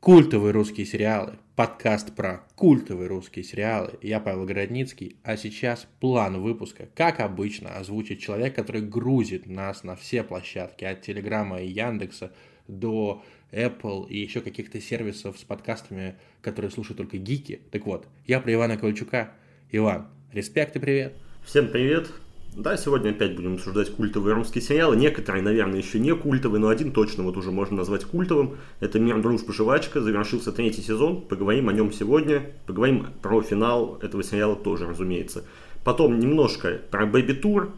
Культовые русские сериалы. Подкаст про культовые русские сериалы. Я Павел Городницкий. А сейчас план выпуска. Как обычно, озвучит человек, который грузит нас на все площадки. От Телеграма и Яндекса до Apple и еще каких-то сервисов с подкастами, которые слушают только гики. Так вот, я про Ивана Ковальчука. Иван, респект и привет. Всем привет. Да, сегодня опять будем обсуждать культовые русские сериалы. Некоторые, наверное, еще не культовые, но один точно вот уже можно назвать культовым. Это «Мир, дружба, жвачка». Завершился третий сезон. Поговорим о нем сегодня. Поговорим про финал этого сериала тоже, разумеется. Потом немножко про «Бэби Тур».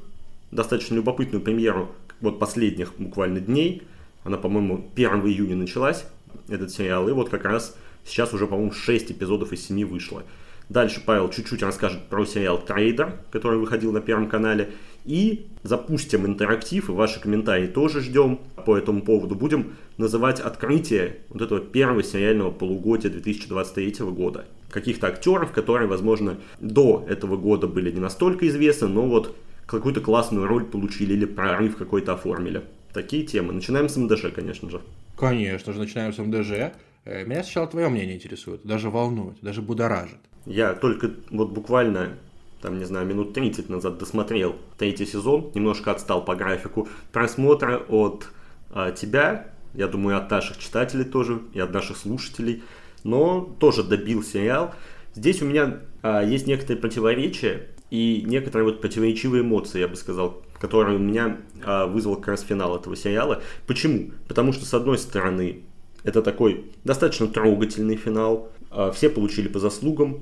Достаточно любопытную премьеру вот последних буквально дней. Она, по-моему, 1 июня началась, этот сериал. И вот как раз сейчас уже, по-моему, 6 эпизодов из 7 вышло. Дальше Павел чуть-чуть расскажет про сериал «Трейдер», который выходил на Первом канале. И запустим интерактив, и ваши комментарии тоже ждем по этому поводу. Будем называть открытие вот этого первого сериального полугодия 2023 года. Каких-то актеров, которые, возможно, до этого года были не настолько известны, но вот какую-то классную роль получили или прорыв какой-то оформили. Такие темы. Начинаем с МДЖ, конечно же. Конечно же, начинаем с МДЖ. Э, меня сначала твое мнение интересует, даже волнует, даже будоражит. Я только вот буквально, там, не знаю, минут 30 назад досмотрел третий сезон, немножко отстал по графику просмотра от а, тебя, я думаю, от наших читателей тоже, и от наших слушателей, но тоже добил сериал. Здесь у меня а, есть некоторые противоречия и некоторые вот противоречивые эмоции, я бы сказал, которые у меня а, вызвал как раз финал этого сериала. Почему? Потому что, с одной стороны, это такой достаточно трогательный финал, а, все получили по заслугам,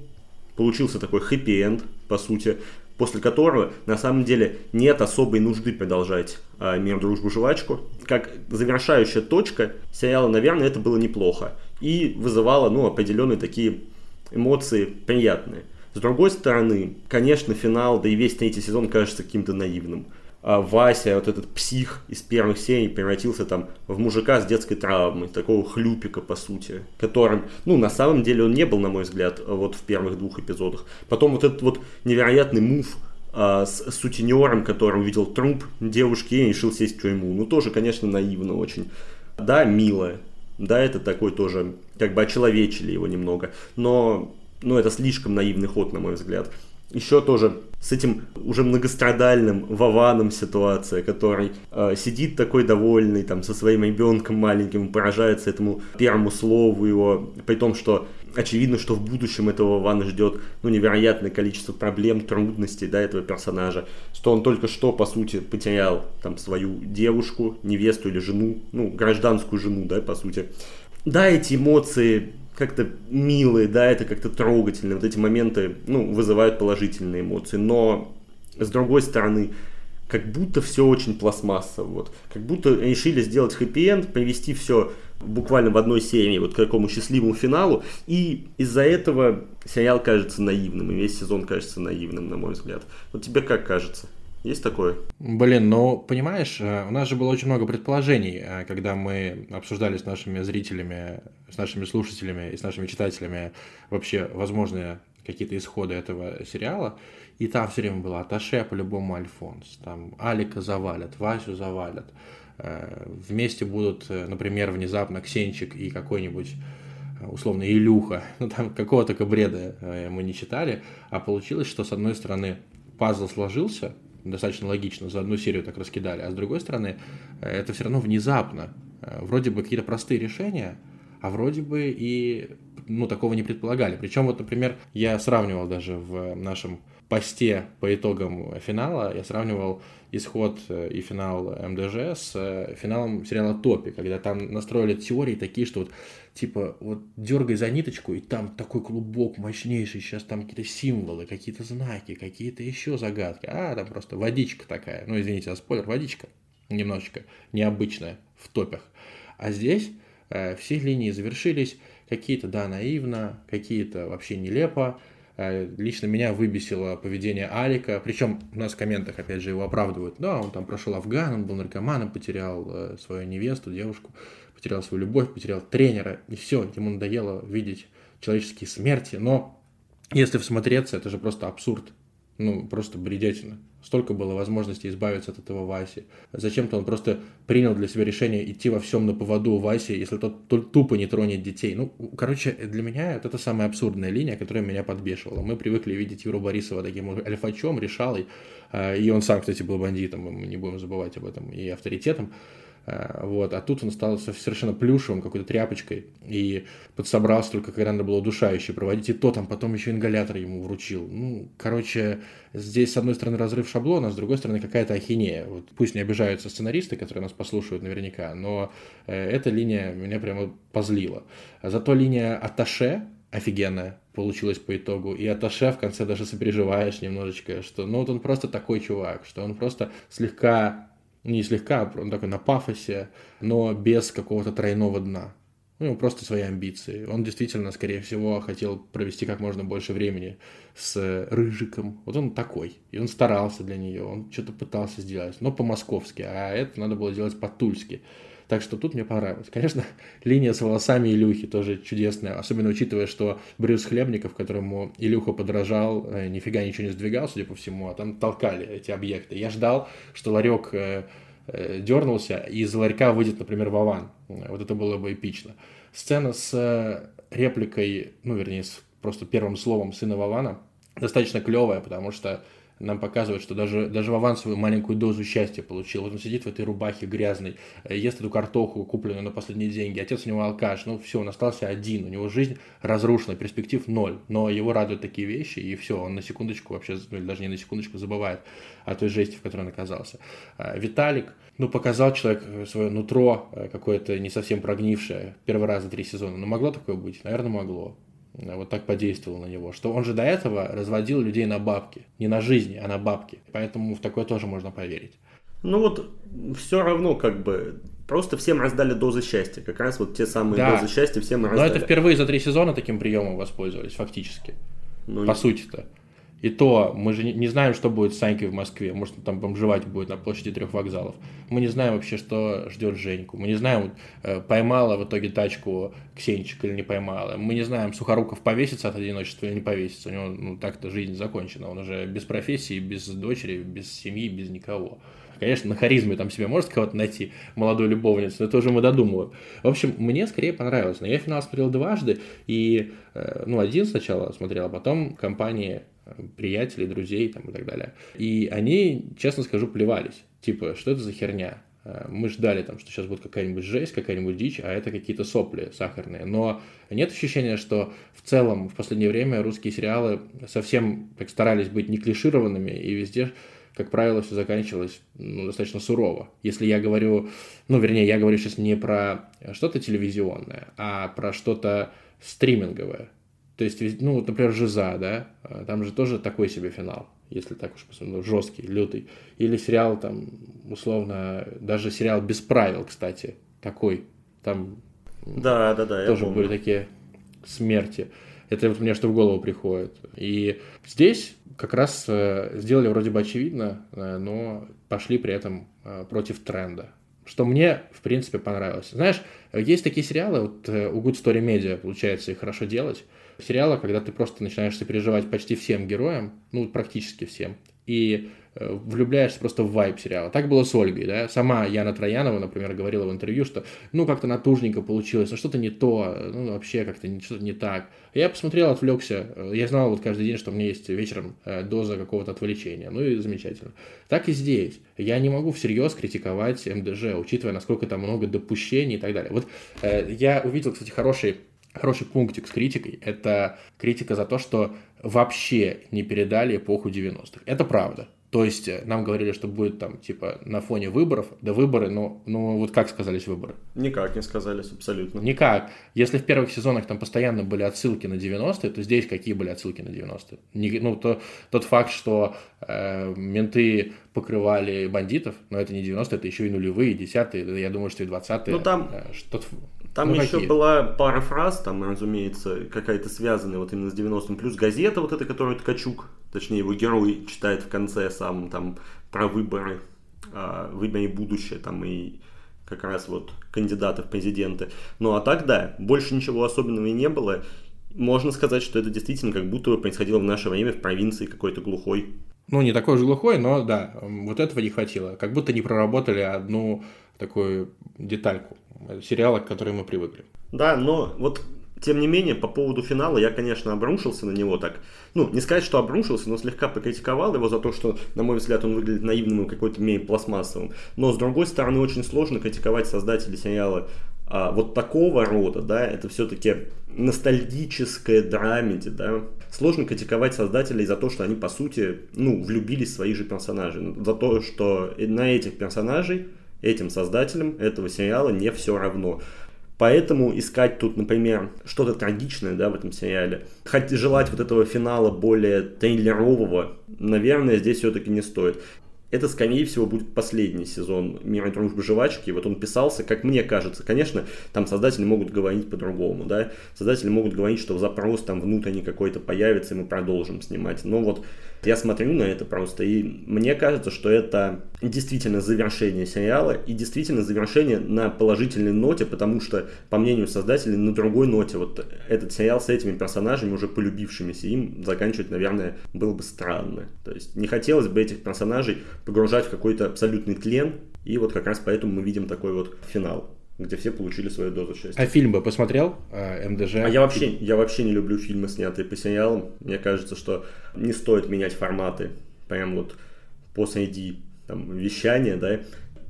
получился такой хэппи-энд, по сути, после которого на самом деле нет особой нужды продолжать э, «Мир, дружбу, жвачку». Как завершающая точка сериала, наверное, это было неплохо и вызывало ну, определенные такие эмоции приятные. С другой стороны, конечно, финал, да и весь третий сезон кажется каким-то наивным а Вася, вот этот псих из первых серий, превратился там в мужика с детской травмой, такого хлюпика, по сути, которым, ну, на самом деле он не был, на мой взгляд, вот в первых двух эпизодах. Потом вот этот вот невероятный мув а, с сутенером, который увидел труп девушки и решил сесть в тюрьму. Ну, тоже, конечно, наивно очень. Да, мило. Да, это такой тоже, как бы очеловечили его немного. Но, ну, это слишком наивный ход, на мой взгляд еще тоже с этим уже многострадальным Вованом ситуация, который э, сидит такой довольный там со своим ребенком маленьким, поражается этому первому слову его, при том, что очевидно, что в будущем этого Вана ждет ну, невероятное количество проблем, трудностей да, этого персонажа, что он только что, по сути, потерял там свою девушку, невесту или жену, ну, гражданскую жену, да, по сути. Да, эти эмоции как-то милые, да, это как-то трогательно. Вот эти моменты, ну, вызывают положительные эмоции. Но, с другой стороны, как будто все очень пластмассово. Вот. Как будто решили сделать хэппи-энд, привести все буквально в одной серии вот к такому счастливому финалу. И из-за этого сериал кажется наивным, и весь сезон кажется наивным, на мой взгляд. Вот тебе как кажется? Есть такое? Блин, ну, понимаешь, э, у нас же было очень много предположений, э, когда мы обсуждали с нашими зрителями, с нашими слушателями и с нашими читателями вообще возможные какие-то исходы этого сериала. И там все время было Аташе по-любому Альфонс, там Алика завалят, Васю завалят. Э, вместе будут, например, внезапно Ксенчик и какой-нибудь условно Илюха, ну там какого-то бреда мы не читали, а получилось, что с одной стороны пазл сложился, достаточно логично, за одну серию так раскидали, а с другой стороны, э, это все равно внезапно. Э, вроде бы какие-то простые решения, а вроде бы и ну, такого не предполагали. Причем вот, например, я сравнивал даже в нашем посте по итогам финала, я сравнивал исход э, и финал МДЖ с э, финалом сериала Топи, когда там настроили теории такие, что вот типа вот дергай за ниточку, и там такой клубок мощнейший, сейчас там какие-то символы, какие-то знаки, какие-то еще загадки, а там просто водичка такая, ну извините за спойлер, водичка немножечко необычная в топях. А здесь э, все линии завершились, какие-то, да, наивно, какие-то вообще нелепо, Э, лично меня выбесило поведение Алика, причем у нас в комментах, опять же, его оправдывают. Да, он там прошел Афган, он был наркоманом, потерял э, свою невесту, девушку, потерял свою любовь, потерял тренера, и все, ему надоело видеть человеческие смерти. Но если всмотреться, это же просто абсурд. Ну, просто бредятина. Столько было возможностей избавиться от этого Васи. Зачем-то он просто принял для себя решение идти во всем на поводу у Васи, если тот тупо не тронет детей. Ну, короче, для меня это самая абсурдная линия, которая меня подбешивала. Мы привыкли видеть Юру Борисова таким альфачом, решалой. А, и он сам, кстати, был бандитом, мы не будем забывать об этом, и авторитетом. Э, вот. А тут он стал совершенно плюшевым, какой-то тряпочкой, и подсобрался только, когда надо было удушающий проводить, и то там потом еще ингалятор ему вручил. Ну, короче, здесь, с одной стороны, разрыв шаблона, а с другой стороны, какая-то ахинея. Вот пусть не обижаются сценаристы, которые нас послушают наверняка, но э, эта линия меня прямо позлила. Зато линия Аташе, офигенная получилась по итогу. И Аташе в конце даже сопереживаешь немножечко, что ну вот он просто такой чувак, что он просто слегка не слегка, он такой на пафосе, но без какого-то тройного дна. У него просто свои амбиции. Он действительно, скорее всего, хотел провести как можно больше времени с Рыжиком. Вот он такой. И он старался для нее, он что-то пытался сделать, но по-московски. А это надо было делать по-тульски. Так что тут мне понравилось. Конечно, линия с волосами Илюхи тоже чудесная, особенно учитывая, что Брюс Хлебников, которому Илюха подражал, э, нифига ничего не сдвигал, судя по всему, а там толкали эти объекты. Я ждал, что ларек э, э, дернулся, и из ларька выйдет, например, Вован. Вот это было бы эпично. Сцена с репликой, ну, вернее, с просто первым словом сына Вована достаточно клевая, потому что нам показывает, что даже, даже в авансовую маленькую дозу счастья получил. Вот он сидит в этой рубахе грязной, э, ест эту картоху, купленную на последние деньги. Отец у него алкаш. Ну все, он остался один. У него жизнь разрушена, перспектив ноль. Но его радуют такие вещи, и все, он на секундочку вообще, ну или даже не на секундочку забывает о той жести, в которой он оказался. А, Виталик, ну, показал человек свое нутро э, какое-то не совсем прогнившее первый раз за три сезона. Ну, могло такое быть? Наверное, могло вот так подействовал на него, что он же до этого разводил людей на бабки, не на жизни, а на бабки, поэтому в такое тоже можно поверить. Ну вот все равно как бы просто всем раздали дозы счастья, как раз вот те самые да. дозы счастья всем раздали. Но это впервые за три сезона таким приемом воспользовались фактически, ну, по не... сути-то. И то мы же не знаем, что будет с Санькой в Москве. Может, он там бомжевать будет на площади трех вокзалов. Мы не знаем вообще, что ждет Женьку. Мы не знаем, э, поймала в итоге тачку Ксенчик или не поймала. Мы не знаем, Сухоруков повесится от одиночества или не повесится. У него ну, так-то жизнь закончена. Он уже без профессии, без дочери, без семьи, без никого. Конечно, на харизме там себе может кого-то найти, молодую любовницу, но это уже мы додумываем. В общем, мне скорее понравилось. Но я финал смотрел дважды, и, э, ну, один сначала смотрел, а потом компания приятелей, друзей там, и так далее. И они, честно скажу, плевались. Типа, что это за херня? Э, мы ждали, там, что сейчас будет какая-нибудь жесть, какая-нибудь дичь, а это какие-то сопли сахарные. Но нет ощущения, что в целом в последнее время русские сериалы совсем так старались быть не клишированными, и везде, как правило, все заканчивалось ну, достаточно сурово. Если я говорю, ну, вернее, я говорю сейчас не про что-то телевизионное, а про что-то стриминговое. То есть, ну, вот, например, Жиза, да, а, там же тоже такой себе финал, если так уж посмотреть, ну, жесткий, лютый. Или сериал там, условно, даже сериал без правил, кстати, такой, там да, да, да, тоже были такие смерти. Это вот мне что в голову приходит. И здесь как раз э, сделали вроде бы очевидно, э, но пошли при этом э, против тренда что мне, в принципе, понравилось. Знаешь, есть такие сериалы, вот у Good Story Media получается их хорошо делать, сериала, когда ты просто начинаешь сопереживать почти всем героям, ну, практически всем, и э, влюбляешься просто в вайб сериала. Так было с Ольгой, да. Сама Яна Троянова, например, говорила в интервью, что ну как-то натужненько получилось, ну что-то не то, ну вообще как-то что-то не так. Я посмотрел, отвлекся, э, я знал вот каждый день, что у меня есть вечером э, доза какого-то отвлечения, ну и замечательно. Так и здесь. Я не могу всерьез критиковать МДЖ, учитывая, насколько там много допущений и так далее. Вот я увидел, кстати, хороший хороший пунктик с критикой – это критика за то, что вообще не передали эпоху 90-х. Это правда. То есть э, нам говорили, что будет там типа на фоне выборов, да выборы, но, но вот как сказались выборы? Никак не сказались абсолютно. Никак. Если в первых сезонах там постоянно были отсылки на 90-е, то здесь какие были отсылки на 90-е? Не, ну, то, тот факт, что э, менты покрывали бандитов, но это не 90-е, это еще и нулевые, десятые, я думаю, что и 20-е. Ну там... Э, что там ну, еще какие? была пара фраз, там, разумеется, какая-то связанная вот именно с 90-м, плюс газета вот эта, которую Ткачук, точнее его герой читает в конце сам там про выборы, э, выборы будущее там и как раз вот кандидаты в президенты. Ну а так да, больше ничего особенного и не было. можно сказать, что это действительно как будто бы происходило в наше время в провинции какой-то глухой. Ну, не такой же глухой, но да, вот этого не хватило. Как будто не проработали одну такую детальку сериала, к которой мы привыкли. Да, но вот тем не менее, по поводу финала я, конечно, обрушился на него так. Ну, не сказать, что обрушился, но слегка покритиковал его за то, что, на мой взгляд, он выглядит наивным и какой-то мере пластмассовым. Но, с другой стороны, очень сложно критиковать создателей сериала а, вот такого рода, да, это все-таки ностальгическое драмеди, да. Сложно критиковать создателей за то, что они, по сути, ну, влюбились в своих же персонажей. За то, что на этих персонажей, этим создателям этого сериала не все равно. Поэтому искать тут, например, что-то трагичное да, в этом сериале, хоть желать вот этого финала более триллерового, наверное, здесь все-таки не стоит это, скорее всего, будет последний сезон «Мира, дружбы, жвачки». Вот он писался, как мне кажется. Конечно, там создатели могут говорить по-другому, да. Создатели могут говорить, что запрос там внутренний какой-то появится, и мы продолжим снимать. Но вот я смотрю на это просто, и мне кажется, что это действительно завершение сериала, и действительно завершение на положительной ноте, потому что, по мнению создателей, на другой ноте вот этот сериал с этими персонажами, уже полюбившимися им, заканчивать, наверное, было бы странно. То есть не хотелось бы этих персонажей погружать в какой-то абсолютный тлен, и вот как раз поэтому мы видим такой вот финал где все получили свою дозу счастья. А фильм бы посмотрел? Э, МДЖ? А я вообще, я вообще не люблю фильмы, снятые по сериалам. Мне кажется, что не стоит менять форматы прям вот посреди там, вещания, да,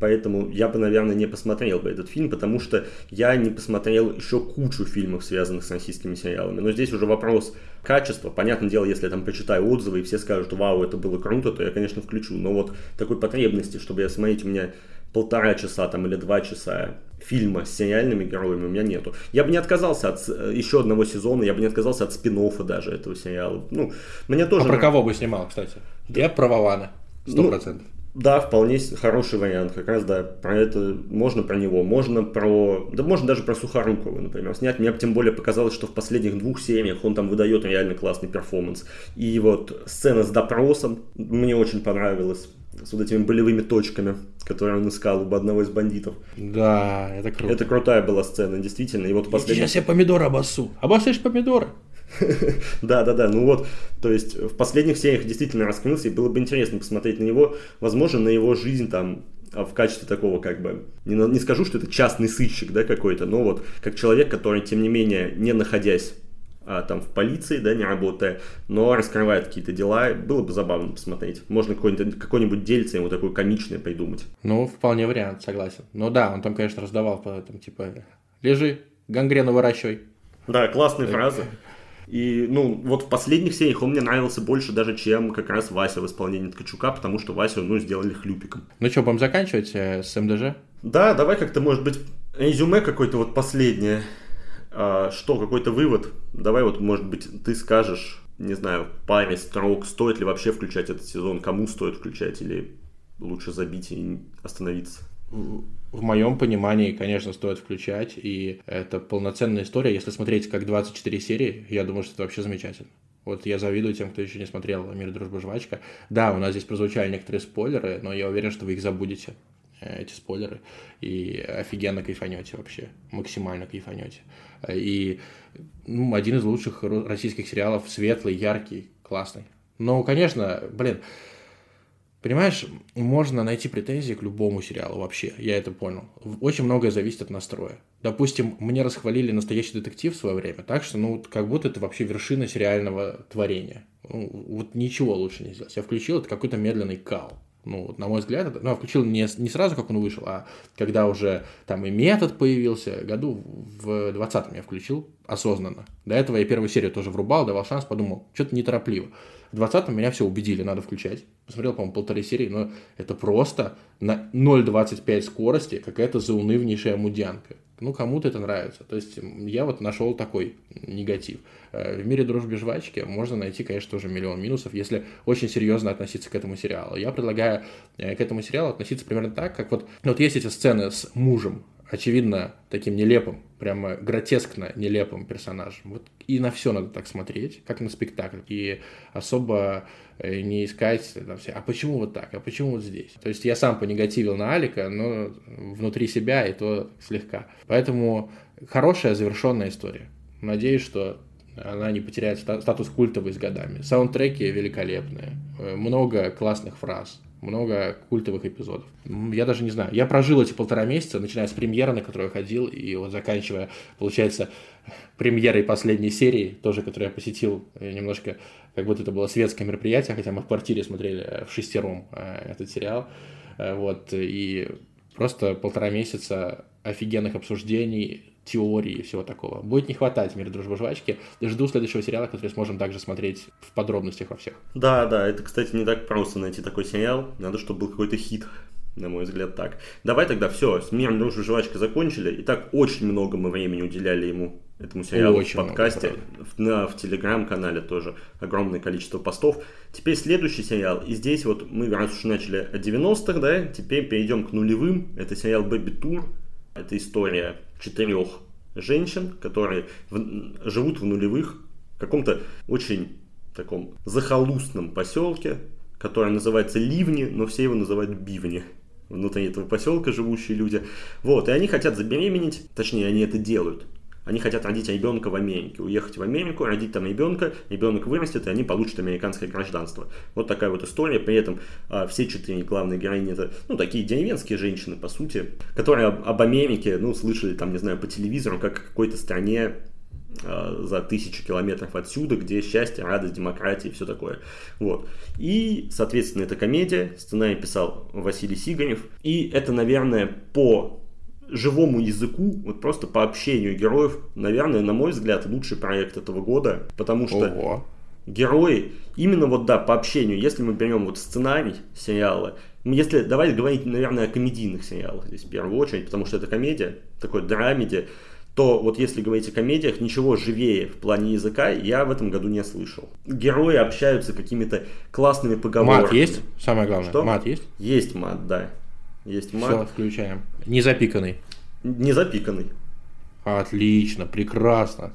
поэтому я бы, наверное, не посмотрел бы этот фильм, потому что я не посмотрел еще кучу фильмов, связанных с российскими сериалами. Но здесь уже вопрос качества. Понятное дело, если я там почитаю отзывы и все скажут, вау, это было круто, то я, конечно, включу. Но вот такой потребности, чтобы я смотреть, у меня полтора часа там или два часа фильма с сериальными героями у меня нету. Я бы не отказался от э, еще одного сезона, я бы не отказался от спин даже этого сериала. Ну, мне тоже... А про кого бы снимал, кстати? Я про Вована, сто ну, процентов. Ну, да, вполне хороший вариант, как раз, да, про это, можно про него, можно про, да можно даже про Сухорукова, например, снять. Мне тем более показалось, что в последних двух сериях он там выдает реально классный перформанс. И вот сцена с допросом мне очень понравилась, с вот этими болевыми точками, которые он искал у одного из бандитов. Да, это круто. Это крутая была сцена, действительно. И вот последний... Сейчас я помидоры обоссу. Обоссышь помидоры? Да, да, да. Ну вот, то есть в последних сериях действительно раскрылся, и было бы интересно посмотреть на него, возможно, на его жизнь там а в качестве такого, как бы, не, не скажу, что это частный сыщик, да, какой-то, но вот как человек, который, тем не менее, не находясь а, там в полиции, да, не работая, но раскрывает какие-то дела, было бы забавно посмотреть. Можно какой-нибудь, какой-нибудь дельце ему такое комичное придумать. Ну, вполне вариант, согласен. Ну да, он там, конечно, раздавал по там, типа, лежи, гангрену выращивай. Да, классные так. фразы. И, ну, вот в последних сериях он мне нравился больше даже, чем как раз Вася в исполнении Ткачука, потому что Васю, ну, сделали хлюпиком. Ну что, будем заканчивать э, с МДЖ? Да, давай как-то, может быть, резюме какое-то вот последнее а, что, какой-то вывод? Давай вот, может быть, ты скажешь, не знаю, паре строк, стоит ли вообще включать этот сезон, кому стоит включать, или лучше забить и остановиться? В моем понимании, конечно, стоит включать, и это полноценная история. Если смотреть как 24 серии, я думаю, что это вообще замечательно. Вот я завидую тем, кто еще не смотрел «Мир, дружба, жвачка». Да, у нас здесь прозвучали некоторые спойлеры, но я уверен, что вы их забудете, э, эти спойлеры, и офигенно кайфанете вообще, максимально кайфанете. И ну, один из лучших российских сериалов, светлый, яркий, классный. Но, конечно, блин, Понимаешь, можно найти претензии к любому сериалу вообще, я это понял. Очень многое зависит от настроя. Допустим, мне расхвалили настоящий детектив в свое время, так что, ну, как будто это вообще вершина сериального творения. Ну, вот ничего лучше не сделать. Я включил, это какой-то медленный кал. Ну, вот, на мой взгляд, это, ну, я включил не, не сразу, как он вышел, а когда уже там и метод появился, году в 20-м я включил осознанно. До этого я первую серию тоже врубал, давал шанс, подумал, что-то неторопливо. В 20-м меня все убедили, надо включать. Посмотрел, по-моему, полторы серии, но это просто на 0.25 скорости какая-то заунывнейшая мудянка ну, кому-то это нравится. То есть я вот нашел такой негатив. Э, в мире дружбы жвачки можно найти, конечно, тоже миллион минусов, если очень серьезно относиться к этому сериалу. Я предлагаю э, к этому сериалу относиться примерно так, как вот, вот есть эти сцены с мужем, очевидно, таким нелепым, прямо гротескно нелепым персонажем. Вот и на все надо так смотреть, как на спектакль. И особо э, не искать, там, все, а почему вот так, а почему вот здесь. То есть я сам понегативил на Алика, но внутри себя и то слегка. Поэтому хорошая завершенная история. Надеюсь, что она не потеряет статус культовой с годами. Саундтреки великолепные, э, много классных фраз, много культовых эпизодов. Я даже не знаю. Я прожил эти полтора месяца, начиная с премьеры, на которую я ходил, и вот заканчивая, получается, премьерой последней серии, тоже, которую я посетил э, немножко, как будто это было светское мероприятие, хотя мы в квартире смотрели в шестером этот сериал. Вот, и просто полтора месяца офигенных обсуждений, теории и всего такого. Будет не хватать «Мир, дружбы, жвачки». Жду следующего сериала, который сможем также смотреть в подробностях во всех. Да, да, это, кстати, не так просто найти такой сериал. Надо, чтобы был какой-то хит на мой взгляд, так. Давай тогда все, с миром, дружбой, жвачкой закончили. И так очень много мы времени уделяли ему, этому сериалу очень в подкасте, много, в, на, в телеграм-канале тоже огромное количество постов. Теперь следующий сериал, и здесь вот мы раз уж начали о 90-х, да, теперь перейдем к нулевым. Это сериал «Бэби Тур», это история четырех женщин, которые в, живут в нулевых в каком-то очень таком захолустном поселке, который называется Ливни, но все его называют Бивни. Внутри этого поселка живущие люди. Вот, и они хотят забеременеть, точнее, они это делают. Они хотят родить ребенка в Америке, уехать в Америку, родить там ребенка, ребенок вырастет, и они получат американское гражданство. Вот такая вот история. При этом а, все четыре главные героини это, ну, такие деревенские женщины, по сути, которые об, Америке, ну, слышали там, не знаю, по телевизору, как в какой-то стране а, за тысячи километров отсюда, где счастье, радость, демократия и все такое. Вот. И, соответственно, это комедия. Сценарий писал Василий Сигарев. И это, наверное, по живому языку, вот просто по общению героев, наверное, на мой взгляд, лучший проект этого года, потому что Ого. герои, именно вот да, по общению, если мы берем вот сценарий сериала, если давайте говорить, наверное, о комедийных сериалах здесь в первую очередь, потому что это комедия, такой драмеди, то вот если говорить о комедиях, ничего живее в плане языка я в этом году не слышал. Герои общаются какими-то классными поговорками. Мат есть? Самое главное. Что? Мат есть? Есть мат, да. Есть мат. Все, включаем. Не запиканный. Не запиканный. Отлично, прекрасно.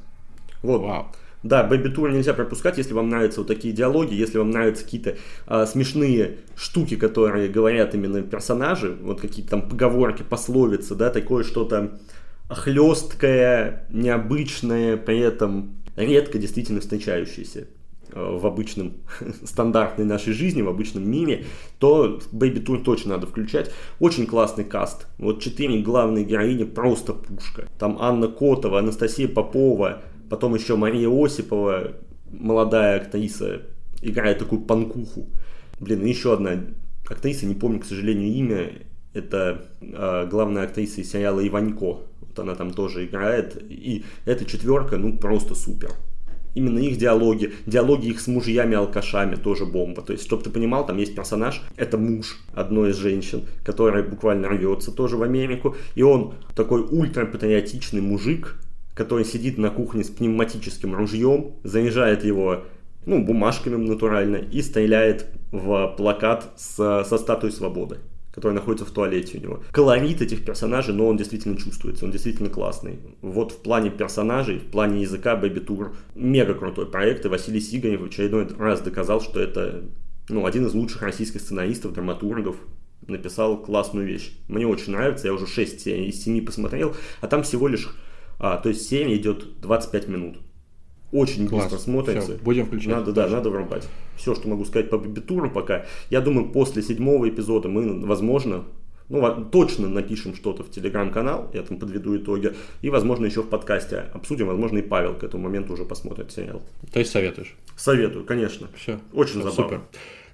Вот. Вау. Да, Бэби Тур нельзя пропускать, если вам нравятся вот такие диалоги, если вам нравятся какие-то а, смешные штуки, которые говорят именно персонажи, вот какие-то там поговорки, пословицы, да, такое что-то хлесткое, необычное, при этом редко действительно встречающееся. Э, в обычном, стандартной нашей жизни, в обычном мире, то Baby Tour точно надо включать. Очень классный каст. Вот четыре главные героини просто пушка. Там Анна Котова, Анастасия Попова, потом еще Мария Осипова, молодая актриса, играет такую панкуху. Блин, еще одна актриса, не помню, к сожалению, имя. Это э, главная актриса из сериала Иванько. Вот она там тоже играет. И эта четверка, ну, просто супер именно их диалоги, диалоги их с мужьями-алкашами тоже бомба. То есть, чтобы ты понимал, там есть персонаж, это муж одной из женщин, которая буквально рвется тоже в Америку, и он такой ультрапатриотичный мужик, который сидит на кухне с пневматическим ружьем, заряжает его ну, бумажками натурально и стреляет в плакат с, со статуей свободы который находится в туалете у него. Колорит этих персонажей, но он действительно чувствуется, он действительно классный. Вот в плане персонажей, в плане языка Baby Tour мега крутой проект, и Василий Сиганев в очередной раз доказал, что это ну, один из лучших российских сценаристов, драматургов, написал классную вещь. Мне очень нравится, я уже 6 серий из 7 посмотрел, а там всего лишь, а, то есть серия идет 25 минут. Очень Класс. быстро смотрится. Все, будем включать. Надо, да, надо врубать. Все, что могу сказать по Бибитуру пока. Я думаю, после седьмого эпизода мы, возможно, ну, точно напишем что-то в телеграм-канал, я там подведу итоги, и, возможно, еще в подкасте обсудим, возможно, и Павел к этому моменту уже посмотрит сериал. То есть советуешь? Советую, конечно. Все. Очень Все, забавно. Супер.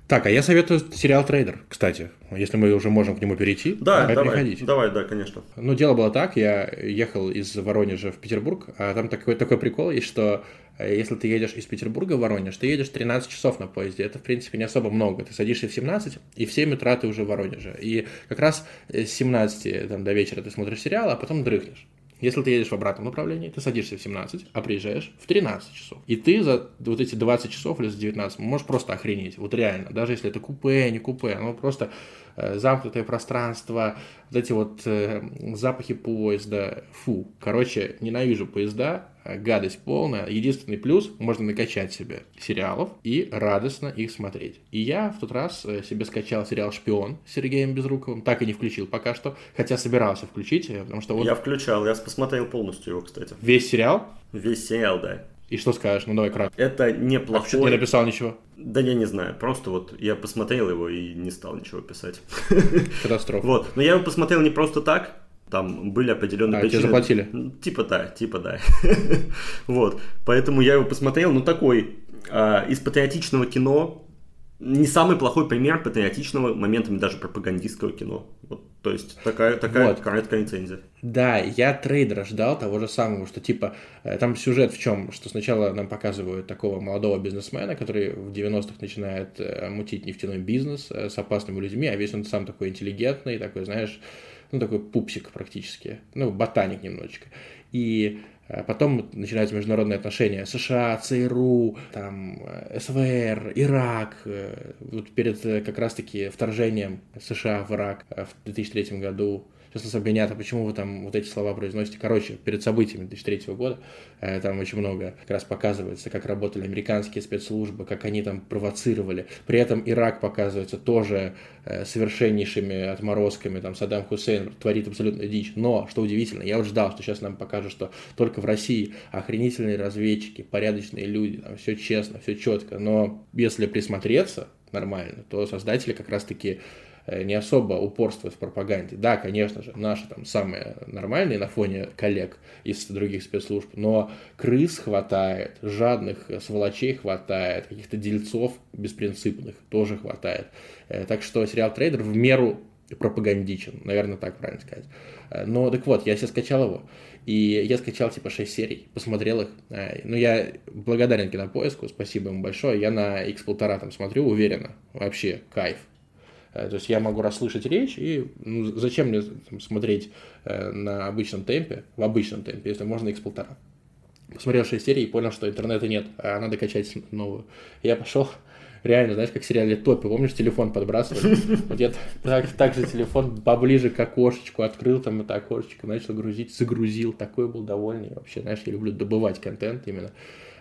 Так, а я советую сериал «Трейдер», кстати, если мы уже можем к нему перейти. Да, давай, приходить. давай, да, конечно. Ну, дело было так, я ехал из Воронежа в Петербург, а там такой, такой прикол есть, что если ты едешь из Петербурга в Воронеж, ты едешь 13 часов на поезде. Это, в принципе, не особо много. Ты садишься в 17, и в 7 утра ты уже в Воронеже. И как раз с 17 там, до вечера ты смотришь сериал, а потом дрыхнешь. Если ты едешь в обратном направлении, ты садишься в 17, а приезжаешь в 13 часов. И ты за вот эти 20 часов или за 19 можешь просто охренеть. Вот реально. Даже если это купе, не купе, оно просто э, замкнутое пространство, вот эти вот э, запахи поезда. Фу. Короче, ненавижу поезда, Э, гадость полная. Единственный плюс, можно накачать себе сериалов и радостно их смотреть. И я в тот раз э, себе скачал сериал «Шпион» с Сергеем Безруковым, так и не включил пока что, хотя собирался включить, э, потому что вот... Я включал, я посмотрел полностью его, кстати. Весь сериал? Весь сериал, да. И что скажешь? Ну давай кратко. Это неплохой... А почему ты не написал ничего? Да я не знаю, просто вот я посмотрел его и не стал ничего писать. Катастрофа. Вот, но я его посмотрел не просто так, там были определенные а, причины. тебе заплатили? Типа да, типа да. вот, поэтому я его посмотрел, ну такой, а, из патриотичного кино, не самый плохой пример патриотичного, моментами даже пропагандистского кино. Вот, то есть такая, такая вот. короткая рецензия. Да, я трейдера ждал того же самого, что типа э, там сюжет в чем, что сначала нам показывают такого молодого бизнесмена, который в 90-х начинает э, мутить нефтяной бизнес э, с опасными людьми, а весь он сам такой интеллигентный, такой, знаешь, ну такой пупсик практически, ну ботаник немножечко. И а потом начинаются международные отношения США, ЦРУ, там, э, СВР, Ирак. Э, вот перед э, как раз-таки вторжением США в Ирак в 2003 году сейчас нас обвинят, а почему вы там вот эти слова произносите. Короче, перед событиями 2003 года э, там очень много как раз показывается, как работали американские спецслужбы, как они там провоцировали. При этом Ирак показывается тоже э, совершеннейшими отморозками, там Саддам Хусейн творит абсолютно дичь. Но, что удивительно, я вот ждал, что сейчас нам покажут, что только в России охренительные разведчики, порядочные люди, там все честно, все четко. Но если присмотреться нормально, то создатели как раз-таки не особо упорствуют в пропаганде. Да, конечно же, наши там самые нормальные на фоне коллег из других спецслужб, но крыс хватает, жадных сволочей хватает, каких-то дельцов беспринципных тоже хватает. Э, так что сериал «Трейдер» в меру пропагандичен, наверное, так правильно сказать. Э, но так вот, я себе скачал его, и я скачал типа 6 серий, посмотрел их. Ну, я благодарен кинопоиску, спасибо ему большое. Я на X1,5 там смотрю уверенно, вообще кайф. Э, то есть я могу расслышать речь, и ну, зачем мне там, смотреть э, на обычном темпе, в обычном темпе, если можно x1,5. Посмотрел 6 серий и понял, что интернета нет, а надо качать новую. Я пошел, реально, знаешь, как в сериале Топи, помнишь, телефон подбрасывали? Вот я так, так же телефон поближе к окошечку открыл, там это окошечко, начал грузить, загрузил, такой был довольный. Вообще, знаешь, я люблю добывать контент именно,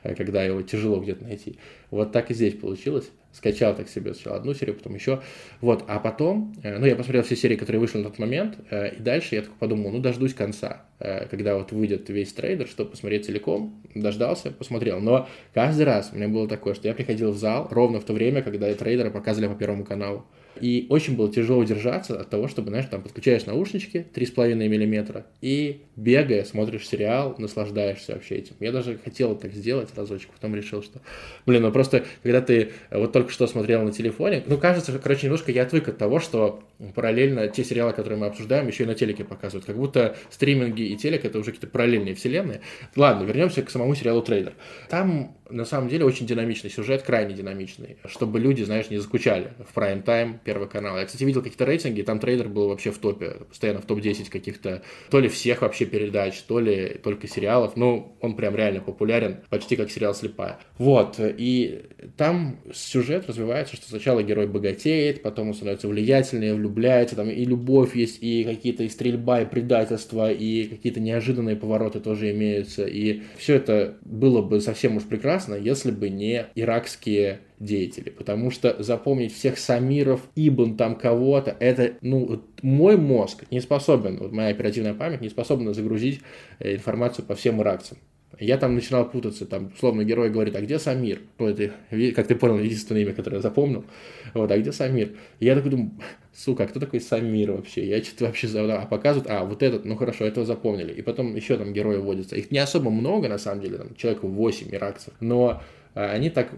когда его тяжело где-то найти. Вот так и здесь получилось скачал так себе сначала одну серию, потом еще. Вот, а потом, э, ну, я посмотрел все серии, которые вышли на тот момент, э, и дальше я такой подумал, ну, дождусь конца, э, когда вот выйдет весь трейдер, чтобы посмотреть целиком, дождался, посмотрел. Но каждый раз у меня было такое, что я приходил в зал ровно в то время, когда трейдеры показывали по Первому каналу. И очень было тяжело удержаться от того, чтобы, знаешь, там подключаешь наушнички 3,5 мм и бегая, смотришь сериал, наслаждаешься вообще этим. Я даже хотел так сделать разочек, потом решил, что, блин, ну просто, когда ты вот только что смотрел на телефоне, ну, кажется, короче, немножко я отвык от того, что параллельно те сериалы, которые мы обсуждаем, еще и на телеке показывают. Как будто стриминги и телек это уже какие-то параллельные вселенные. Ладно, вернемся к самому сериалу «Трейдер». Там, на самом деле, очень динамичный сюжет, крайне динамичный, чтобы люди, знаешь, не заскучали в прайм-тайм Первый канал. Я, кстати, видел какие-то рейтинги, там трейдер был вообще в топе, постоянно в топ-10 каких-то, то ли всех вообще передач, то ли только сериалов. Ну, он прям реально популярен, почти как сериал «Слепая». Вот, и там сюжет развивается, что сначала герой богатеет, потом он становится влиятельнее, влюбляется, там и любовь есть, и какие-то и стрельба, и предательство, и какие-то неожиданные повороты тоже имеются. И все это было бы совсем уж прекрасно, если бы не иракские деятели, потому что запомнить всех Самиров, Ибн, там кого-то, это, ну, мой мозг не способен, вот моя оперативная память не способна загрузить э, информацию по всем иракцам. Я там начинал путаться, там, условно, герой говорит, а где Самир? Ну, это, как ты понял, единственное имя, которое я запомнил. Вот, а где Самир? И я такой думаю, сука, а кто такой Самир вообще? Я что-то вообще забыл. А показывают, а, вот этот, ну хорошо, этого запомнили. И потом еще там герои вводятся. Их не особо много, на самом деле, там, человек 8 иракцев. Но а, они так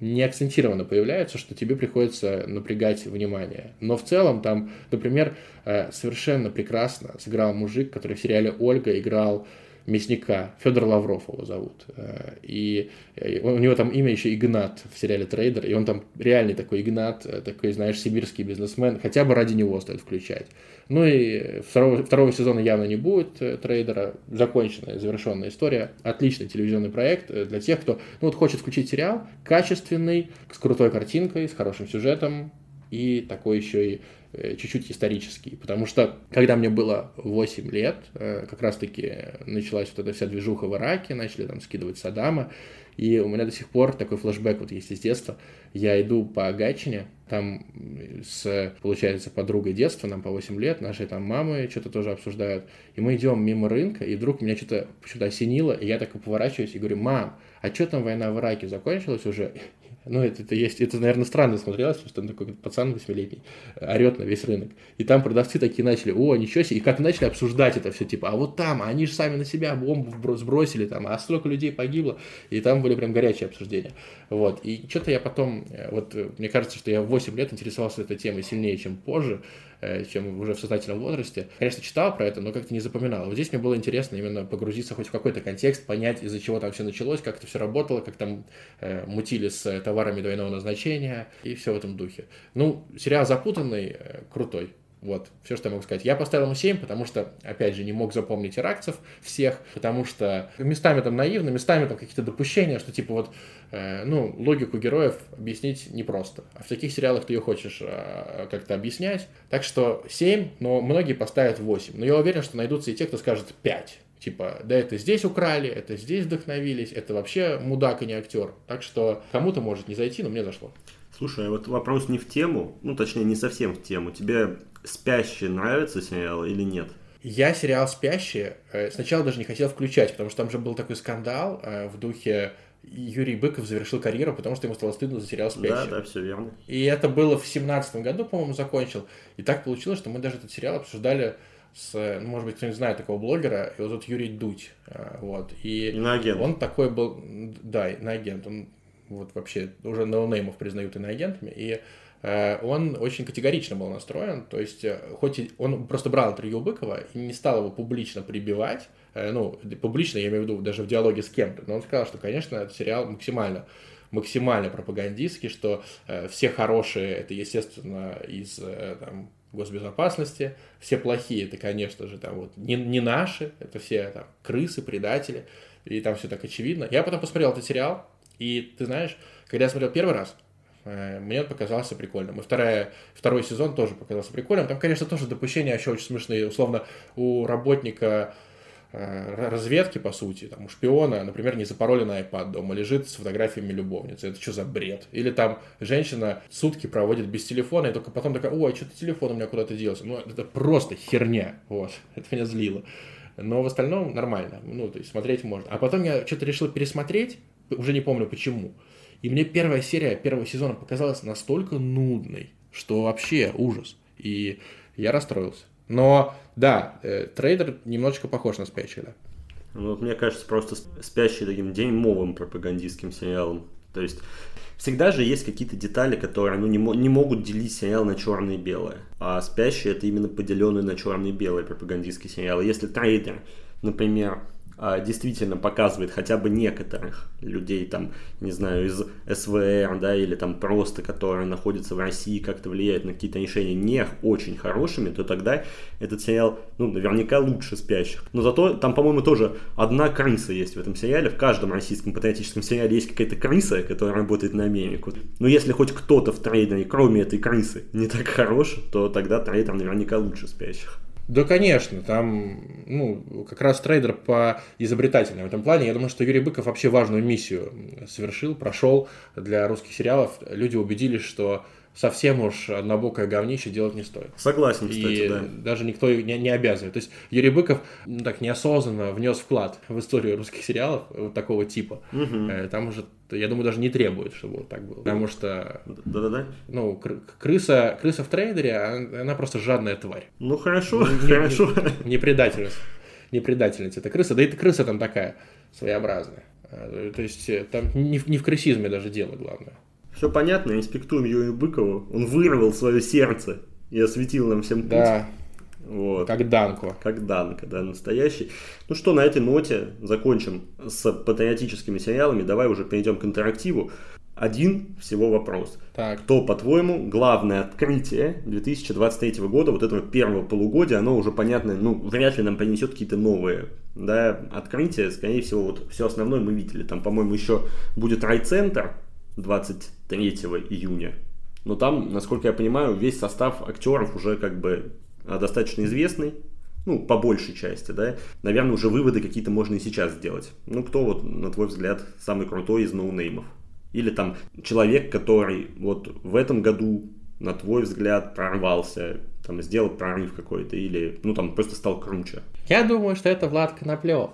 не акцентированно появляются, что тебе приходится напрягать внимание. Но в целом там, например, э, совершенно прекрасно сыграл мужик, который в сериале «Ольга» играл мясника, Федор Лавров его зовут. Э, и э, у него там имя еще Игнат в сериале «Трейдер», и он там реальный такой Игнат, э, такой, знаешь, сибирский бизнесмен, хотя бы ради него стоит включать. Ну и второго, второго сезона явно не будет «Трейдера», законченная, завершенная история, отличный телевизионный проект для тех, кто ну, вот хочет включить сериал, качественный, с крутой картинкой, с хорошим сюжетом, и такой еще и э, чуть-чуть исторический, потому что когда мне было 8 лет, э, как раз-таки началась вот эта вся движуха в Ираке, начали там скидывать Саддама, и у меня до сих пор такой флешбэк вот есть из детства. Я иду по Гатчине, там с, получается, подругой детства, нам по 8 лет, наши там мамы что-то тоже обсуждают. И мы идем мимо рынка, и вдруг меня что-то почему-то осенило, и я так и поворачиваюсь и говорю, мам, а что там война в Ираке закончилась уже? Ну, это, это есть, это, наверное, странно смотрелось, потому что там такой пацан восьмилетний орет на весь рынок. И там продавцы такие начали, о, ничего себе, и как начали обсуждать это все, типа, а вот там, они же сами на себя бомбу сбросили, там, а столько людей погибло, и там были прям горячие обсуждения. Вот, и что-то я потом, э, вот, э, мне кажется, что я в 8 лет интересовался этой темой сильнее, чем позже, Э, чем уже в сознательном возрасте. Конечно, читал про это, но как-то не запоминал. Вот здесь мне было интересно именно погрузиться хоть в какой-то контекст, понять, из-за чего там все началось, как это все работало, как там э, мутили с товарами двойного назначения и все в этом духе. Ну, сериал запутанный, э, крутой. Вот, все, что я могу сказать. Я поставил ему 7, потому что, опять же, не мог запомнить иракцев всех, потому что местами там наивно, местами там какие-то допущения, что типа вот, э, ну, логику героев объяснить непросто. А в таких сериалах ты ее хочешь э, как-то объяснять. Так что 7, но многие поставят 8. Но я уверен, что найдутся и те, кто скажет 5. Типа, да это здесь украли, это здесь вдохновились, это вообще мудак и не актер. Так что кому-то может не зайти, но мне зашло. Слушай, а вот вопрос не в тему, ну точнее не совсем в тему. Тебе «Спящие» нравится сериал или нет? Я сериал «Спящие» э, сначала даже не хотел включать, потому что там же был такой скандал э, в духе Юрий Быков завершил карьеру, потому что ему стало стыдно за сериал «Спящие». Да, да, все верно. И это было в семнадцатом году, по-моему, закончил. И так получилось, что мы даже этот сериал обсуждали с, ну, может быть, кто-нибудь знает такого блогера, его зовут Юрий Дудь, э, вот, и иноагент. он такой был, да, иноагент, он вот вообще уже ноунеймов признают иноагентами, и Э, он очень категорично был настроен, то есть э, хоть он просто брал интервью Быкова и не стал его публично прибивать, э, ну, публично, я имею в виду, даже в диалоге с кем-то, но он сказал, что, конечно, этот сериал максимально максимально пропагандистский, что все хорошие это, естественно, из там, госбезопасности, все плохие это, конечно же, там вот не, не наши, это все там крысы, предатели, и там все так очевидно. Я потом посмотрел этот сериал, и ты знаешь, когда я смотрел первый раз, Э, мне показался прикольным. И вторая, второй сезон тоже показался прикольным. Там, конечно, тоже допущения еще очень смешные. Условно, у работника э, разведки, по сути, там, у шпиона, например, не запароленный iPad дома лежит с фотографиями любовницы. Это что за бред? Или там женщина сутки проводит без телефона, и только потом такая, ой, что-то телефон у меня куда-то делся. Ну, это просто херня. Вот. Это меня злило. Но в остальном нормально. Ну, то есть смотреть можно. А потом я что-то решил пересмотреть, уже не помню почему. И мне первая серия первого сезона показалась настолько нудной, что вообще ужас. И я расстроился. Но да, э, трейдер немножечко похож на спящий, да. Ну, вот мне кажется, просто спящий таким дерьмовым пропагандистским сериалом. То есть всегда же есть какие-то детали, которые ну, не, не могут делить сериал на черное и белое. А спящий это именно поделенный на черное и белое пропагандистский сериал. Если трейдер, например, действительно показывает хотя бы некоторых людей, там, не знаю, из СВР, да, или там просто, которые находятся в России, как-то влияют на какие-то решения не очень хорошими, то тогда этот сериал, ну, наверняка лучше спящих. Но зато там, по-моему, тоже одна крыса есть в этом сериале. В каждом российском патриотическом сериале есть какая-то крыса, которая работает на Америку. Но если хоть кто-то в трейдере, кроме этой крысы, не так хорош, то тогда трейдер наверняка лучше спящих. Да, конечно, там, ну, как раз трейдер по изобретательному в этом плане. Я думаю, что Юрий Быков вообще важную миссию совершил, прошел для русских сериалов. Люди убедились, что совсем уж однобокое говнище делать не стоит. Согласен, кстати, и да. даже никто не, не обязывает. То есть Юрий Быков ну, так неосознанно внес вклад в историю русских сериалов вот такого типа. Угу. Там уже, я думаю, даже не требует, чтобы вот так было. Потому что... Да-да-да. Ну, крыса, крыса в трейдере, она просто жадная тварь. Ну, хорошо, не, хорошо. Не, не предательность. Не предательность это крыса. Да и крыса там такая своеобразная. А, то есть э, там не, не в крысизме даже дело главное. Все понятно, инспектуем Юрию Быкову. Он вырвал свое сердце и осветил нам всем путь. Да. Вот. Как Данко. Как Данко, да, настоящий. Ну что, на этой ноте закончим с патриотическими сериалами. Давай уже перейдем к интерактиву. Один всего вопрос. Так. Кто, по-твоему, главное открытие 2023 года, вот этого первого полугодия, оно уже понятно, ну, вряд ли нам принесет какие-то новые да, открытия. Скорее всего, вот все основное мы видели. Там, по-моему, еще будет райцентр, 23 июня. но там, насколько я понимаю, весь состав актеров уже как бы а, достаточно известный, ну, по большей части, да, наверное, уже выводы какие-то можно и сейчас сделать. Ну, кто вот, на твой взгляд, самый крутой из ноунеймов? Или там человек, который вот в этом году, на твой взгляд, прорвался, там, сделал прорыв какой-то, или, ну, там, просто стал круче? Я думаю, что это Влад Коноплев.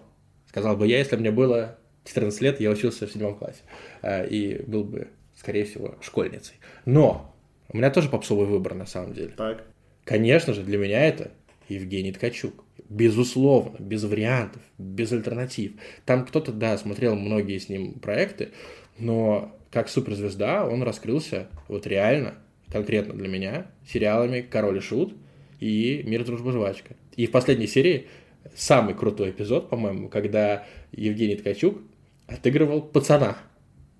Сказал бы я, если мне было 14 лет, я учился в седьмом классе. Э, и был бы, скорее всего, школьницей. Но у меня тоже попсовый выбор, на самом деле. Так. Конечно же, для меня это Евгений Ткачук. Безусловно, без вариантов, без альтернатив. Там кто-то, да, смотрел многие с ним проекты, но как суперзвезда он раскрылся вот реально, конкретно для меня, сериалами «Король и Шут» и «Мир, дружба, жвачка». И в последней серии самый крутой эпизод, по-моему, когда Евгений Ткачук отыгрывал пацана.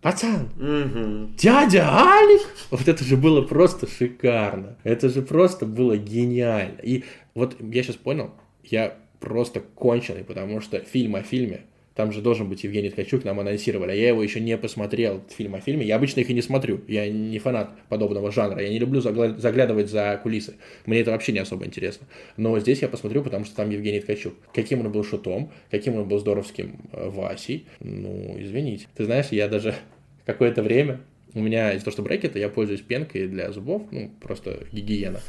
Пацан! Угу. Дядя Алик! Вот это же было просто шикарно. Это же просто было гениально. И вот я сейчас понял, я просто конченый, потому что фильм о фильме, там же должен быть Евгений Ткачук, нам анонсировали, а я его еще не посмотрел, фильм о фильме. Я обычно их и не смотрю, я не фанат подобного жанра, я не люблю загля- заглядывать за кулисы, мне это вообще не особо интересно. Но здесь я посмотрю, потому что там Евгений Ткачук. Каким он был шутом, каким он был здоровским э, Васей, ну, извините. Ты знаешь, я даже какое-то время у меня из-за того, что брекеты, я пользуюсь пенкой для зубов, ну, просто гигиена.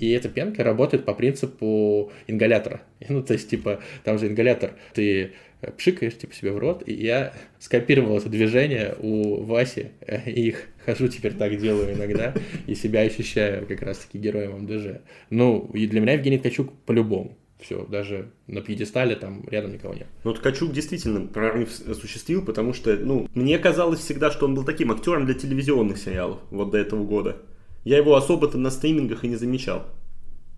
И эта пенка работает по принципу ингалятора. Ну, то есть, типа, там же ингалятор, ты пшикаешь, типа, себе в рот, и я скопировал это движение у Васи, и их хожу теперь так делаю иногда, и себя ощущаю как раз-таки героем МДЖ. Ну, и для меня Евгений Ткачук по-любому. Все, даже на пьедестале там рядом никого нет. Ну, Ткачук действительно прорыв осуществил, потому что, ну, мне казалось всегда, что он был таким актером для телевизионных сериалов вот до этого года. Я его особо-то на стримингах и не замечал.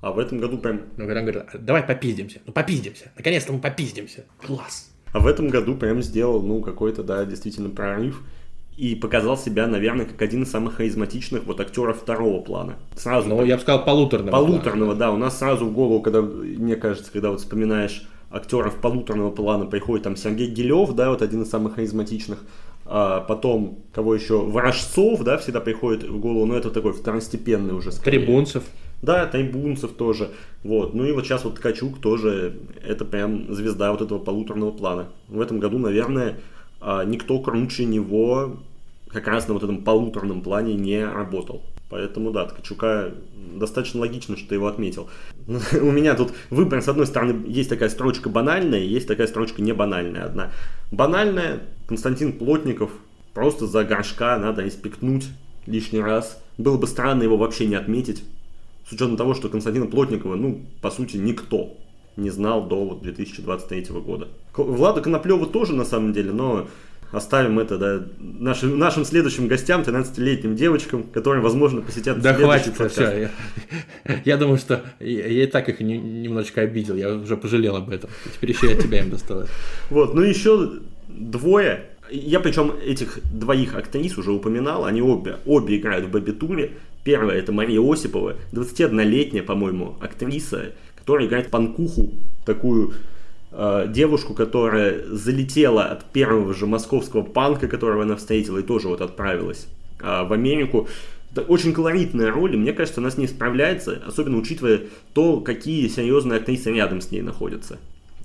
А в этом году прям... Ну, когда он говорит, давай попиздимся, ну попиздимся, наконец-то мы попиздимся, класс. А в этом году прям сделал, ну, какой-то, да, действительно прорыв и показал себя, наверное, как один из самых харизматичных вот актеров второго плана. Сразу. Ну, я бы сказал, полуторного. Полуторного, плана. да. У нас сразу в голову, когда, мне кажется, когда вот вспоминаешь актеров полуторного плана, приходит там Сергей Гелев, да, вот один из самых харизматичных. А потом, кого еще, Ворожцов, да, всегда приходит в голову, но это такой второстепенный уже. Скорее. Трибунцев. Да, Тайбунцев тоже. Вот. Ну и вот сейчас вот Ткачук тоже, это прям звезда вот этого полуторного плана. В этом году, наверное, никто круче него как раз на вот этом полуторном плане не работал. Поэтому, да, Ткачука достаточно логично, что ты его отметил. У меня тут выбор, с одной стороны, есть такая строчка банальная, есть такая строчка не банальная одна. Банальная, Константин Плотников, просто за горшка надо респектнуть лишний раз. Было бы странно его вообще не отметить, с учетом того, что Константина Плотникова, ну, по сути, никто не знал до вот 2023 года. Влада Коноплева тоже, на самом деле, но оставим это да, нашим, нашим следующим гостям, 13-летним девочкам, которые, возможно, посетят Да хватит, подкаст. все. Я, я думаю, что я, я и так их не, немножечко обидел, я уже пожалел об этом. Теперь еще от тебя им досталось. Вот, ну еще двое я причем этих двоих актрис уже упоминал, они обе, обе играют в Бэби Туре. Первая это Мария Осипова, 21-летняя, по-моему, актриса, которая играет панкуху, такую э, девушку, которая залетела от первого же московского панка, которого она встретила, и тоже вот отправилась э, в Америку. Это очень колоритная роль, и мне кажется, она с ней справляется, особенно учитывая то, какие серьезные актрисы рядом с ней находятся.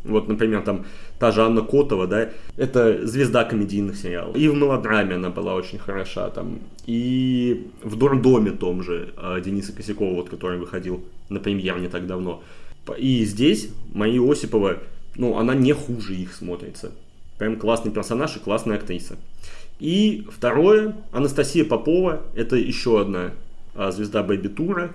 Вот, например, там та же Анна Котова, да, это звезда комедийных сериалов. И в мелодраме она была очень хороша там. И в Дурдоме том же а, Дениса Косякова, вот, который выходил на премьер не так давно. И здесь Мария Осипова, ну, она не хуже их смотрится. Прям классный персонаж и классная актриса. И второе, Анастасия Попова, это еще одна а, звезда Бэби Тура.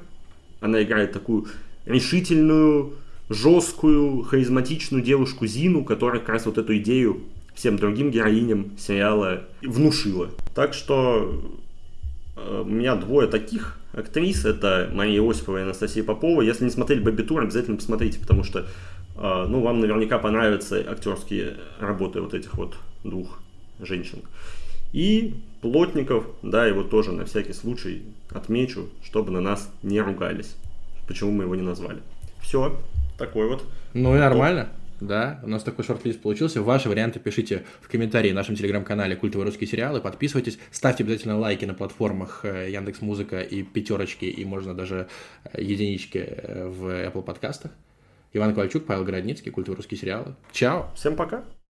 Она играет такую решительную, жесткую, харизматичную девушку Зину, которая как раз вот эту идею всем другим героиням сериала внушила. Так что у меня двое таких актрис. Это Мария Осипова и Анастасия Попова. Если не смотрели «Бэби Тур», обязательно посмотрите, потому что э, ну, вам наверняка понравятся актерские работы вот этих вот двух женщин. И Плотников, да, его тоже на всякий случай отмечу, чтобы на нас не ругались. Почему мы его не назвали. Все, такой вот. Ну и нормально. Да, у нас такой шорт-лист получился. Ваши варианты пишите в комментарии в нашем телеграм-канале «Культовые русские сериалы». Подписывайтесь, ставьте обязательно лайки на платформах э, Яндекс Музыка и пятерочки, и можно даже э, единички э, в Apple подкастах. Иван Ковальчук, Павел Городницкий, «Культовые русские сериалы». Чао! Всем пока!